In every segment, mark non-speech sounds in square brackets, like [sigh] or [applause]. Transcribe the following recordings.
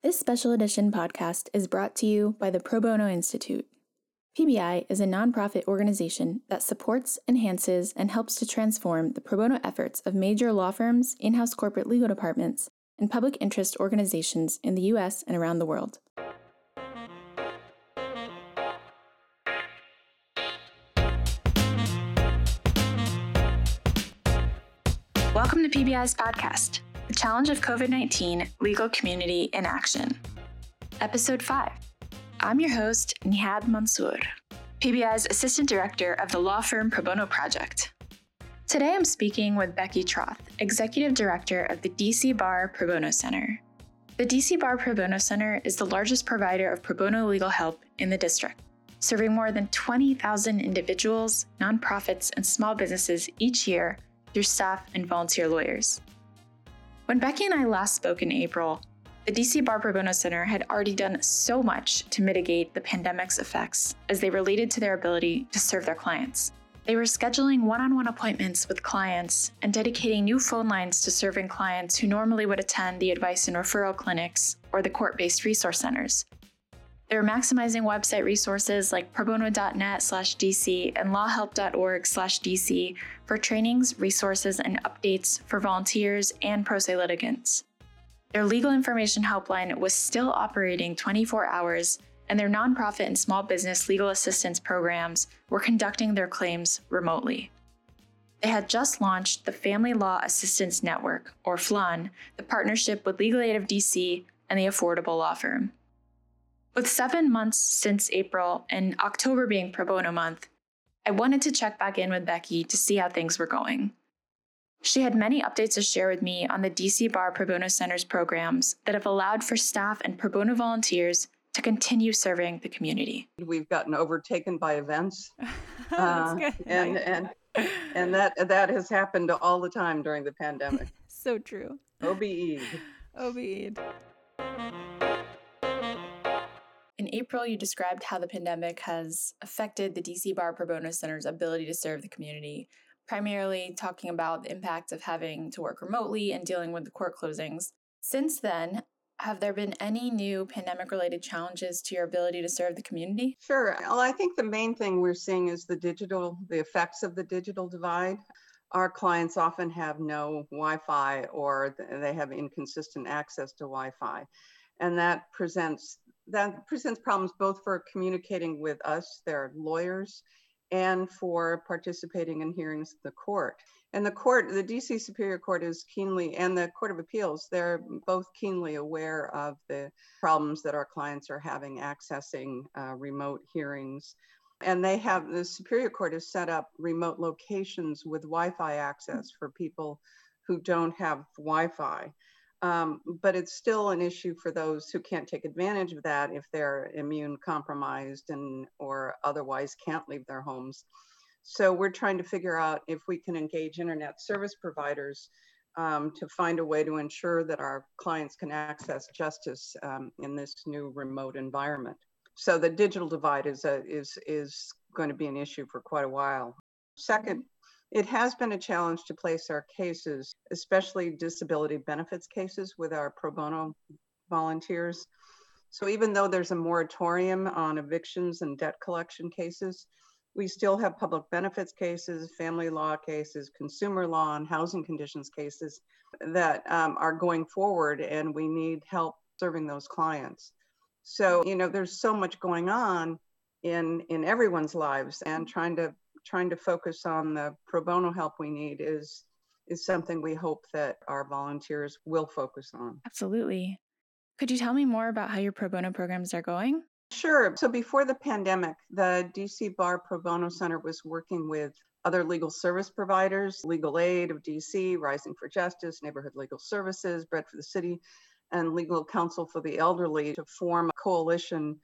This special edition podcast is brought to you by the Pro Bono Institute. PBI is a nonprofit organization that supports, enhances, and helps to transform the pro bono efforts of major law firms, in house corporate legal departments, and public interest organizations in the U.S. and around the world. Welcome to PBI's podcast, The Challenge of COVID 19 Legal Community in Action. Episode 5. I'm your host, Nihad Mansour, PBI's Assistant Director of the law firm Pro Bono Project. Today I'm speaking with Becky Troth, Executive Director of the DC Bar Pro Bono Center. The DC Bar Pro Bono Center is the largest provider of pro bono legal help in the district, serving more than 20,000 individuals, nonprofits, and small businesses each year through staff and volunteer lawyers. When Becky and I last spoke in April, the DC Bar Pro Bono Center had already done so much to mitigate the pandemic's effects as they related to their ability to serve their clients. They were scheduling one on one appointments with clients and dedicating new phone lines to serving clients who normally would attend the advice and referral clinics or the court based resource centers. They're maximizing website resources like probono.net slash DC and lawhelp.org slash DC for trainings, resources, and updates for volunteers and pro se litigants. Their legal information helpline was still operating 24 hours, and their nonprofit and small business legal assistance programs were conducting their claims remotely. They had just launched the Family Law Assistance Network, or FLAN, the partnership with Legal Aid of DC and the Affordable Law Firm. With seven months since April and October being pro bono month, I wanted to check back in with Becky to see how things were going. She had many updates to share with me on the DC Bar Pro Bono Center's programs that have allowed for staff and pro bono volunteers to continue serving the community. We've gotten overtaken by events, [laughs] uh, and and and that that has happened all the time during the pandemic. [laughs] so true. OBE. OBE. In April, you described how the pandemic has affected the DC Bar Pro Bono Center's ability to serve the community, primarily talking about the impact of having to work remotely and dealing with the court closings. Since then, have there been any new pandemic related challenges to your ability to serve the community? Sure. Well, I think the main thing we're seeing is the digital, the effects of the digital divide. Our clients often have no Wi Fi or they have inconsistent access to Wi Fi. And that presents that presents problems both for communicating with us, their lawyers, and for participating in hearings at the court. And the court, the DC Superior Court is keenly, and the Court of Appeals, they're both keenly aware of the problems that our clients are having accessing uh, remote hearings. And they have, the Superior Court has set up remote locations with Wi Fi access for people who don't have Wi Fi. Um, but it's still an issue for those who can't take advantage of that if they're immune compromised and or otherwise can't leave their homes. So we're trying to figure out if we can engage internet service providers um, to find a way to ensure that our clients can access justice um, in this new remote environment. So the digital divide is a, is is going to be an issue for quite a while. Second, it has been a challenge to place our cases, especially disability benefits cases, with our pro bono volunteers. So even though there's a moratorium on evictions and debt collection cases, we still have public benefits cases, family law cases, consumer law, and housing conditions cases that um, are going forward, and we need help serving those clients. So, you know, there's so much going on in in everyone's lives and trying to trying to focus on the pro bono help we need is is something we hope that our volunteers will focus on. Absolutely. Could you tell me more about how your pro bono programs are going? Sure. So before the pandemic, the DC Bar Pro Bono Center was working with other legal service providers, Legal Aid of DC, Rising for Justice, Neighborhood Legal Services, Bread for the City, and Legal Counsel for the Elderly to form a coalition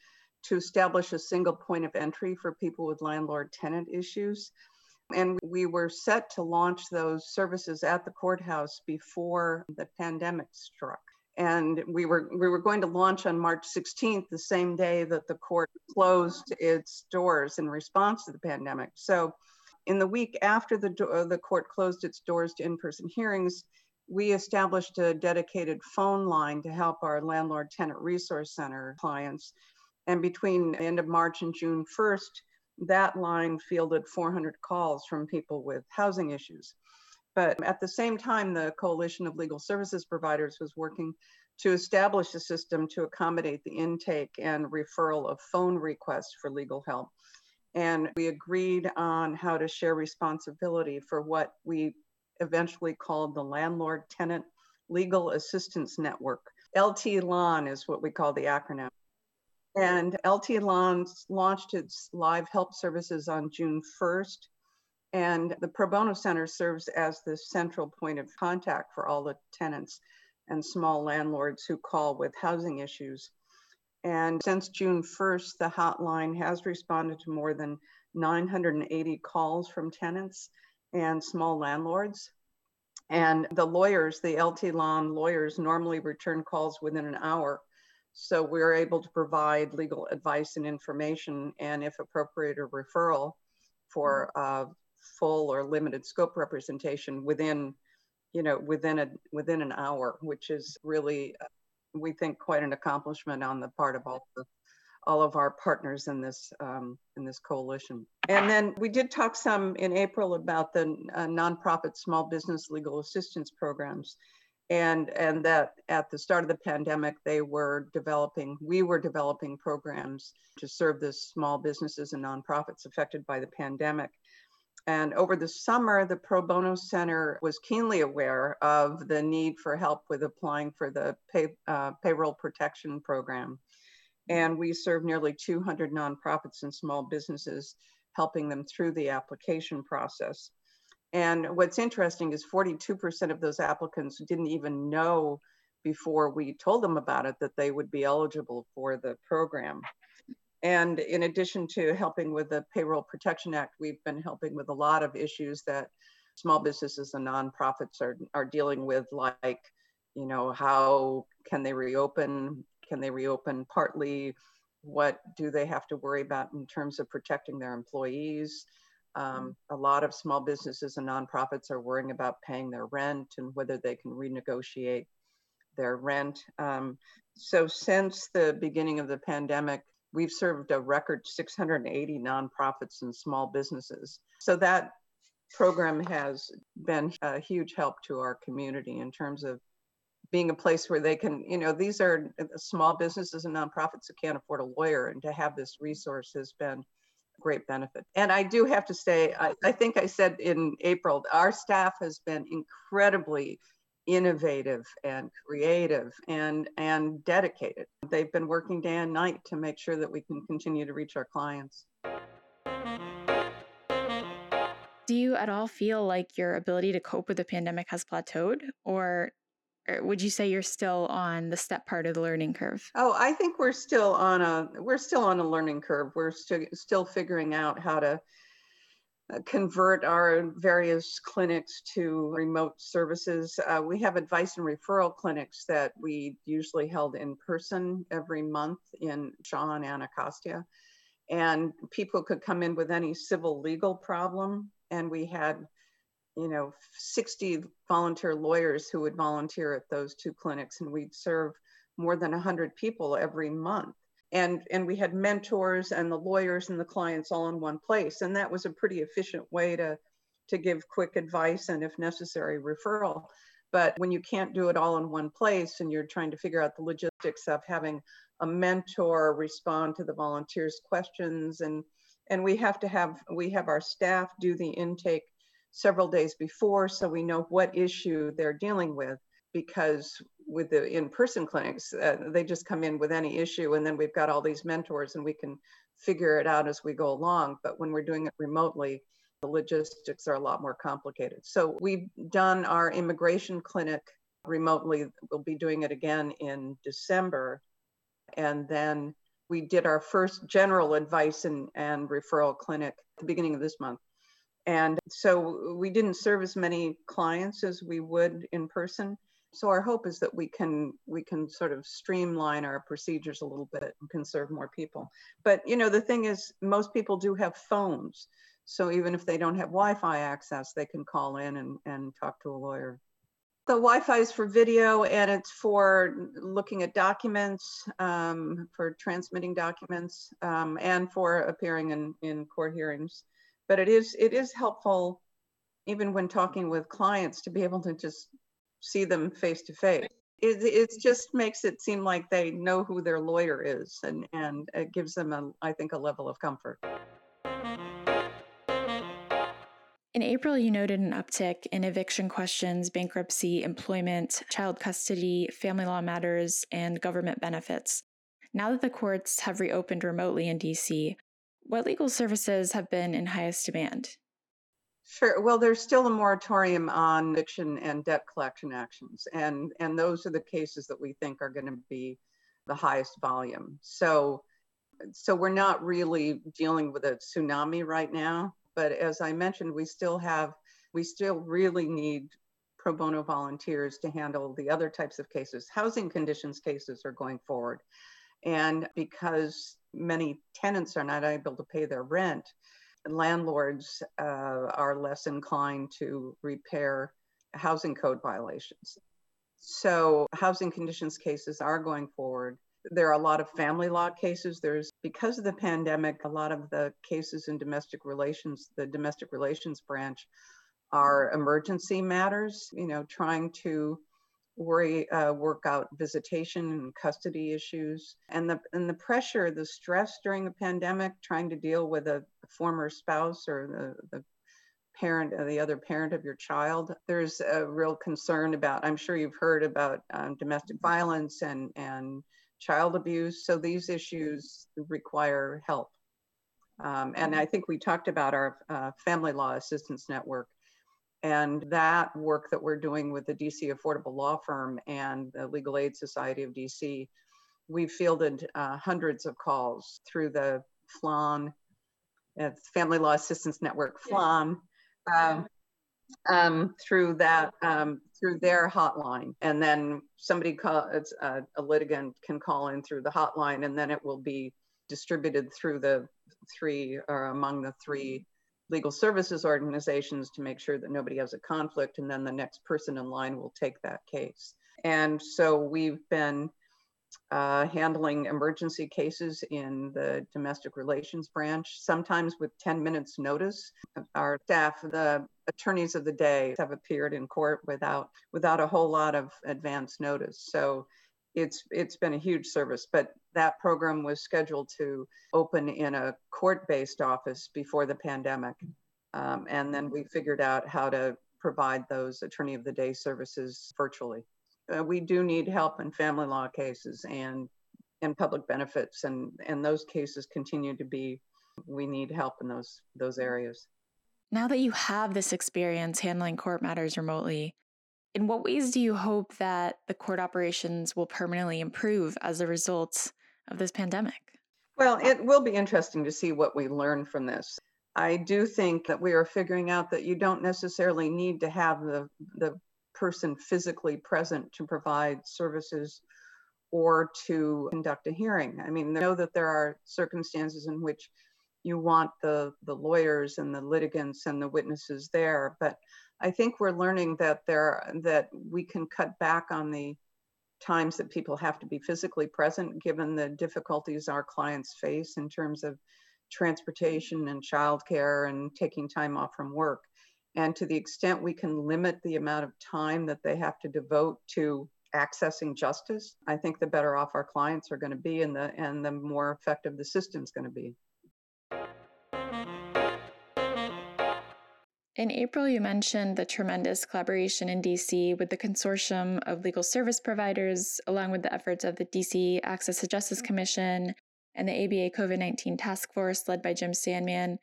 to establish a single point of entry for people with landlord tenant issues. And we were set to launch those services at the courthouse before the pandemic struck. And we were we were going to launch on March 16th, the same day that the court closed its doors in response to the pandemic. So, in the week after the do- the court closed its doors to in-person hearings, we established a dedicated phone line to help our landlord tenant resource center clients. And between the end of March and June 1st, that line fielded 400 calls from people with housing issues. But at the same time, the Coalition of Legal Services Providers was working to establish a system to accommodate the intake and referral of phone requests for legal help. And we agreed on how to share responsibility for what we eventually called the Landlord Tenant Legal Assistance Network. LT LAN is what we call the acronym. And LT LAN launched its live help services on June 1st. And the Pro Bono Center serves as the central point of contact for all the tenants and small landlords who call with housing issues. And since June 1st, the hotline has responded to more than 980 calls from tenants and small landlords. And the lawyers, the LT LAN lawyers, normally return calls within an hour. So we're able to provide legal advice and information, and if appropriate, a referral for uh, full or limited scope representation within you know, within a within an hour, which is really, uh, we think, quite an accomplishment on the part of all the all of our partners in this um, in this coalition. And then we did talk some in April about the uh, nonprofit small business legal assistance programs, and and that at the start of the pandemic they were developing, we were developing programs to serve the small businesses and nonprofits affected by the pandemic. And over the summer, the Pro Bono Center was keenly aware of the need for help with applying for the pay, uh, payroll protection program. And we served nearly 200 nonprofits and small businesses, helping them through the application process. And what's interesting is 42% of those applicants didn't even know before we told them about it that they would be eligible for the program. And in addition to helping with the Payroll Protection Act, we've been helping with a lot of issues that small businesses and nonprofits are, are dealing with, like, you know, how can they reopen? Can they reopen partly? What do they have to worry about in terms of protecting their employees? Um, a lot of small businesses and nonprofits are worrying about paying their rent and whether they can renegotiate their rent. Um, so since the beginning of the pandemic, we've served a record 680 nonprofits and small businesses. So that program has been a huge help to our community in terms of being a place where they can, you know, these are small businesses and nonprofits that can't afford a lawyer, and to have this resource has been great benefit. And I do have to say, I, I think I said in April, our staff has been incredibly innovative and creative and and dedicated. They've been working day and night to make sure that we can continue to reach our clients. Do you at all feel like your ability to cope with the pandemic has plateaued or would you say you're still on the step part of the learning curve? Oh, I think we're still on a we're still on a learning curve. We're still still figuring out how to uh, convert our various clinics to remote services. Uh, we have advice and referral clinics that we usually held in person every month in Shaw and Anacostia. And people could come in with any civil legal problem. And we had, you know, 60 volunteer lawyers who would volunteer at those two clinics. And we'd serve more than 100 people every month and and we had mentors and the lawyers and the clients all in one place and that was a pretty efficient way to to give quick advice and if necessary referral but when you can't do it all in one place and you're trying to figure out the logistics of having a mentor respond to the volunteers questions and and we have to have we have our staff do the intake several days before so we know what issue they're dealing with because with the in-person clinics uh, they just come in with any issue and then we've got all these mentors and we can figure it out as we go along. But when we're doing it remotely the logistics are a lot more complicated. So we've done our immigration clinic remotely. We'll be doing it again in december. And then we did our first general advice and, and referral clinic at the beginning of this month and so we didn't serve as many clients as we would in person. So our hope is that we can we can sort of streamline our procedures a little bit and can serve more people. But you know the thing is most people do have phones. So even if they don't have wi-fi access they can call in and, and talk to a lawyer. The Wi-Fi is for video and it's for looking at documents, um, for transmitting documents, um, and for appearing in, in court hearings. But it is it is helpful, even when talking with clients, to be able to just see them face to face. It, it just makes it seem like they know who their lawyer is, and and it gives them a I think a level of comfort. In April, you noted an uptick in eviction questions, bankruptcy, employment, child custody, family law matters, and government benefits. Now that the courts have reopened remotely in DC, what legal services have been in highest demand? Sure. Well, there's still a moratorium on eviction and debt collection actions, and and those are the cases that we think are going to be the highest volume. So, so we're not really dealing with a tsunami right now. But as I mentioned, we still have, we still really need pro bono volunteers to handle the other types of cases. Housing conditions cases are going forward. And because many tenants are not able to pay their rent, landlords uh, are less inclined to repair housing code violations. So, housing conditions cases are going forward. There are a lot of family law cases. There's, because of the pandemic, a lot of the cases in domestic relations, the domestic relations branch, are emergency matters, you know, trying to worry, uh, work out visitation and custody issues. And the, and the pressure, the stress during the pandemic, trying to deal with a former spouse or the, the parent or the other parent of your child. There's a real concern about, I'm sure you've heard about um, domestic violence and, and child abuse. So these issues require help. Um, and I think we talked about our uh, Family Law Assistance Network and that work that we're doing with the DC Affordable Law Firm and the Legal Aid Society of DC. We've fielded uh, hundreds of calls through the FLAN, uh, Family Law Assistance Network, FLAN, um, um, through that um, through their hotline, and then somebody call uh, a litigant can call in through the hotline, and then it will be distributed through the three or among the three legal services organizations to make sure that nobody has a conflict, and then the next person in line will take that case. And so we've been uh, handling emergency cases in the domestic relations branch, sometimes with 10 minutes notice. Our staff, the attorneys of the day, have appeared in court without without a whole lot of advance notice. So it's it's been a huge service. But that program was scheduled to open in a court-based office before the pandemic, um, and then we figured out how to provide those attorney of the day services virtually uh, we do need help in family law cases and and public benefits and and those cases continue to be we need help in those those areas now that you have this experience handling court matters remotely in what ways do you hope that the court operations will permanently improve as a result of this pandemic well it will be interesting to see what we learn from this I do think that we are figuring out that you don't necessarily need to have the, the person physically present to provide services or to conduct a hearing. I mean, I know that there are circumstances in which you want the, the lawyers and the litigants and the witnesses there, but I think we're learning that there that we can cut back on the times that people have to be physically present given the difficulties our clients face in terms of transportation and childcare and taking time off from work. And to the extent we can limit the amount of time that they have to devote to accessing justice, I think the better off our clients are going to be and the and the more effective the system's going to be. In April, you mentioned the tremendous collaboration in DC with the consortium of legal service providers, along with the efforts of the DC Access to Justice Commission and the ABA COVID 19 task force led by Jim Sandman.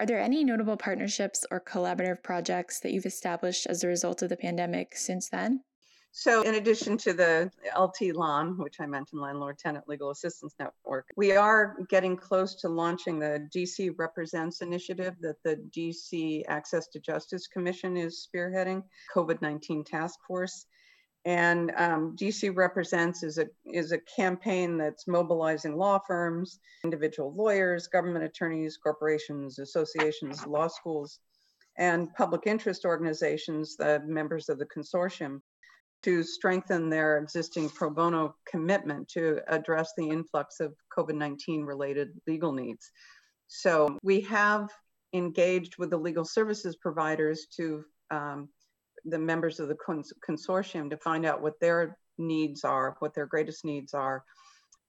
Are there any notable partnerships or collaborative projects that you've established as a result of the pandemic since then? So, in addition to the LT LAN, which I mentioned, Landlord Tenant Legal Assistance Network, we are getting close to launching the DC Represents initiative that the DC Access to Justice Commission is spearheading, COVID 19 task force. And um, DC Represents is a, is a campaign that's mobilizing law firms, individual lawyers, government attorneys, corporations, associations, law schools, and public interest organizations, the members of the consortium, to strengthen their existing pro bono commitment to address the influx of COVID 19 related legal needs. So we have engaged with the legal services providers to um, the members of the cons- consortium to find out what their needs are, what their greatest needs are.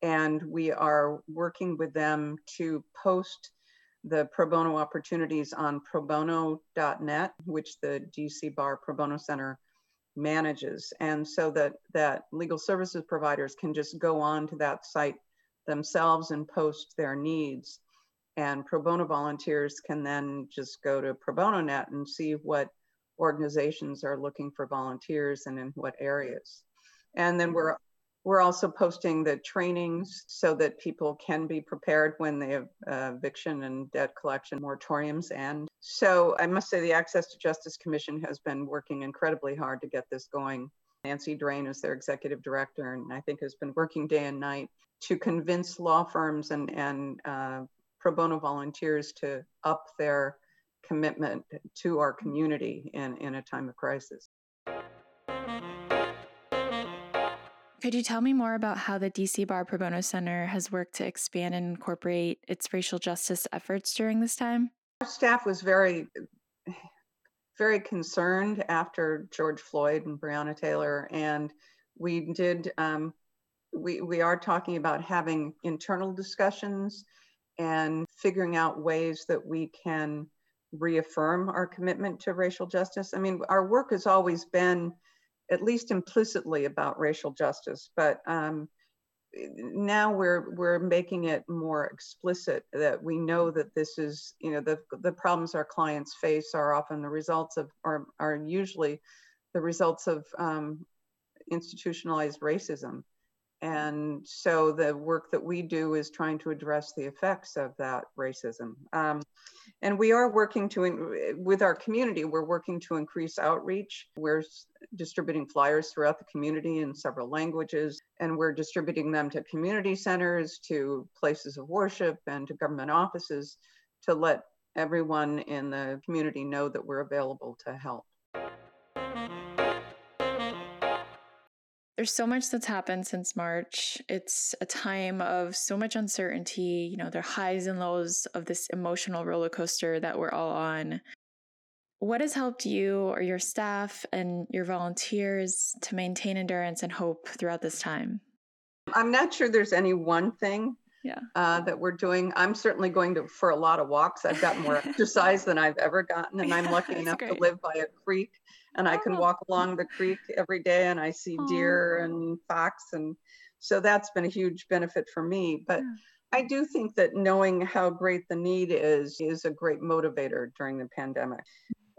And we are working with them to post the pro bono opportunities on probono.net, which the DC Bar Pro Bono Center manages. And so that, that legal services providers can just go on to that site themselves and post their needs. And pro bono volunteers can then just go to pro bono net and see what organizations are looking for volunteers and in what areas. And then we're we're also posting the trainings so that people can be prepared when the uh, eviction and debt collection moratoriums end. So I must say the Access to Justice Commission has been working incredibly hard to get this going. Nancy Drane is their executive director, and I think has been working day and night to convince law firms and, and uh, pro bono volunteers to up their commitment to our community in, in a time of crisis. Could you tell me more about how the DC Bar Pro Bono Center has worked to expand and incorporate its racial justice efforts during this time? Our staff was very, very concerned after George Floyd and Breonna Taylor, and we did. Um, we we are talking about having internal discussions and figuring out ways that we can reaffirm our commitment to racial justice. I mean, our work has always been, at least implicitly, about racial justice, but um, now we're we're making it more explicit that we know that this is, you know, the the problems our clients face are often the results of, are are usually the results of um, institutionalized racism. And so the work that we do is trying to address the effects of that racism. Um, and we are working to, with our community, we're working to increase outreach. We're distributing flyers throughout the community in several languages, and we're distributing them to community centers, to places of worship, and to government offices to let everyone in the community know that we're available to help. There's so much that's happened since March. It's a time of so much uncertainty. You know, there are highs and lows of this emotional roller coaster that we're all on. What has helped you or your staff and your volunteers to maintain endurance and hope throughout this time? I'm not sure there's any one thing yeah. Uh, that we're doing. I'm certainly going to for a lot of walks. I've got more [laughs] exercise than I've ever gotten, and I'm lucky [laughs] enough great. to live by a creek and I can oh. walk along the creek every day and I see deer and fox and so that's been a huge benefit for me but yeah. I do think that knowing how great the need is is a great motivator during the pandemic.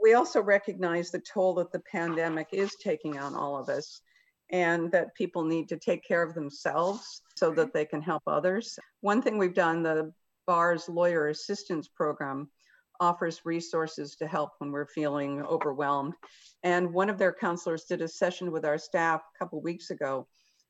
We also recognize the toll that the pandemic is taking on all of us and that people need to take care of themselves so that they can help others. One thing we've done, the BAR's lawyer assistance program, offers resources to help when we're feeling overwhelmed. And one of their counselors did a session with our staff a couple weeks ago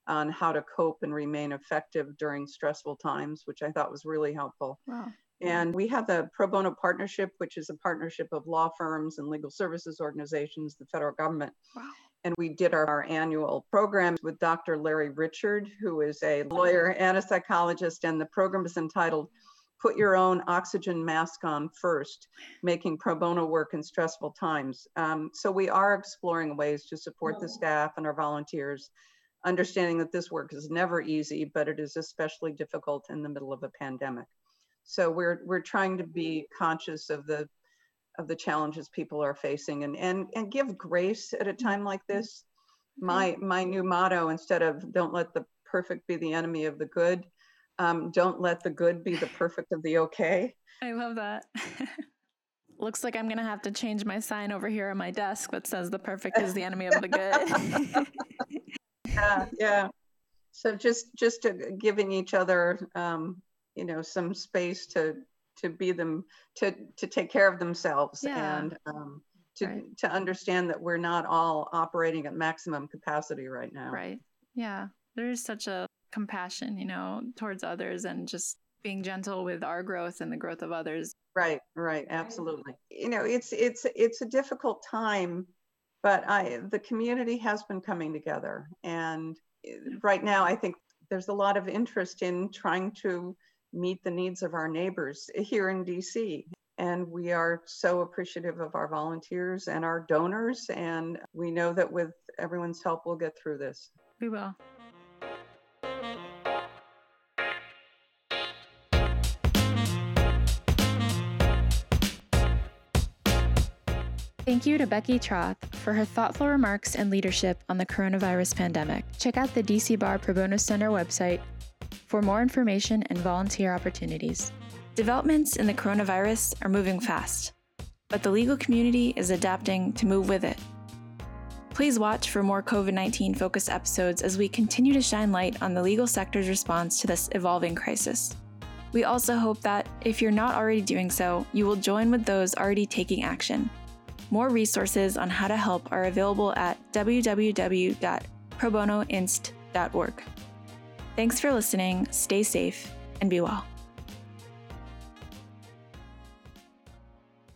on how to cope and remain effective during stressful times, which I thought was really helpful. Wow. And we have the Pro Bono Partnership, which is a partnership of law firms and legal services organizations, the federal government. Wow. And we did our, our annual program with Dr. Larry Richard, who is a lawyer and a psychologist. And the program is entitled put your own oxygen mask on first, making pro bono work in stressful times. Um, so we are exploring ways to support the staff and our volunteers, understanding that this work is never easy, but it is especially difficult in the middle of a pandemic. So we're we're trying to be conscious of the of the challenges people are facing and and and give grace at a time like this. My my new motto instead of don't let the perfect be the enemy of the good um, don't let the good be the perfect of the okay. [laughs] I love that. [laughs] Looks like I'm gonna have to change my sign over here on my desk that says the perfect is the enemy of the good. [laughs] yeah, yeah. So just just to giving each other, um, you know, some space to to be them to to take care of themselves yeah. and um, to right. to understand that we're not all operating at maximum capacity right now. Right. Yeah. There's such a compassion, you know, towards others and just being gentle with our growth and the growth of others. Right, right, absolutely. You know, it's it's it's a difficult time, But I, the community has been coming together. And eh, right now, I think there's a lot of interest in trying to meet the needs of our neighbors here in DC. And we are so appreciative of our volunteers and our donors. And we know that with everyone's help, we'll get through this. We will. Thank you to Becky Troth for her thoughtful remarks and leadership on the coronavirus pandemic. Check out the DC Bar Pro Bono Center website for more information and volunteer opportunities. Developments in the coronavirus are moving fast, but the legal community is adapting to move with it. Please watch for more COVID 19 focused episodes as we continue to shine light on the legal sector's response to this evolving crisis. We also hope that, if you're not already doing so, you will join with those already taking action. More resources on how to help are available at www.probonoinst.org. Thanks for listening, stay safe, and be well.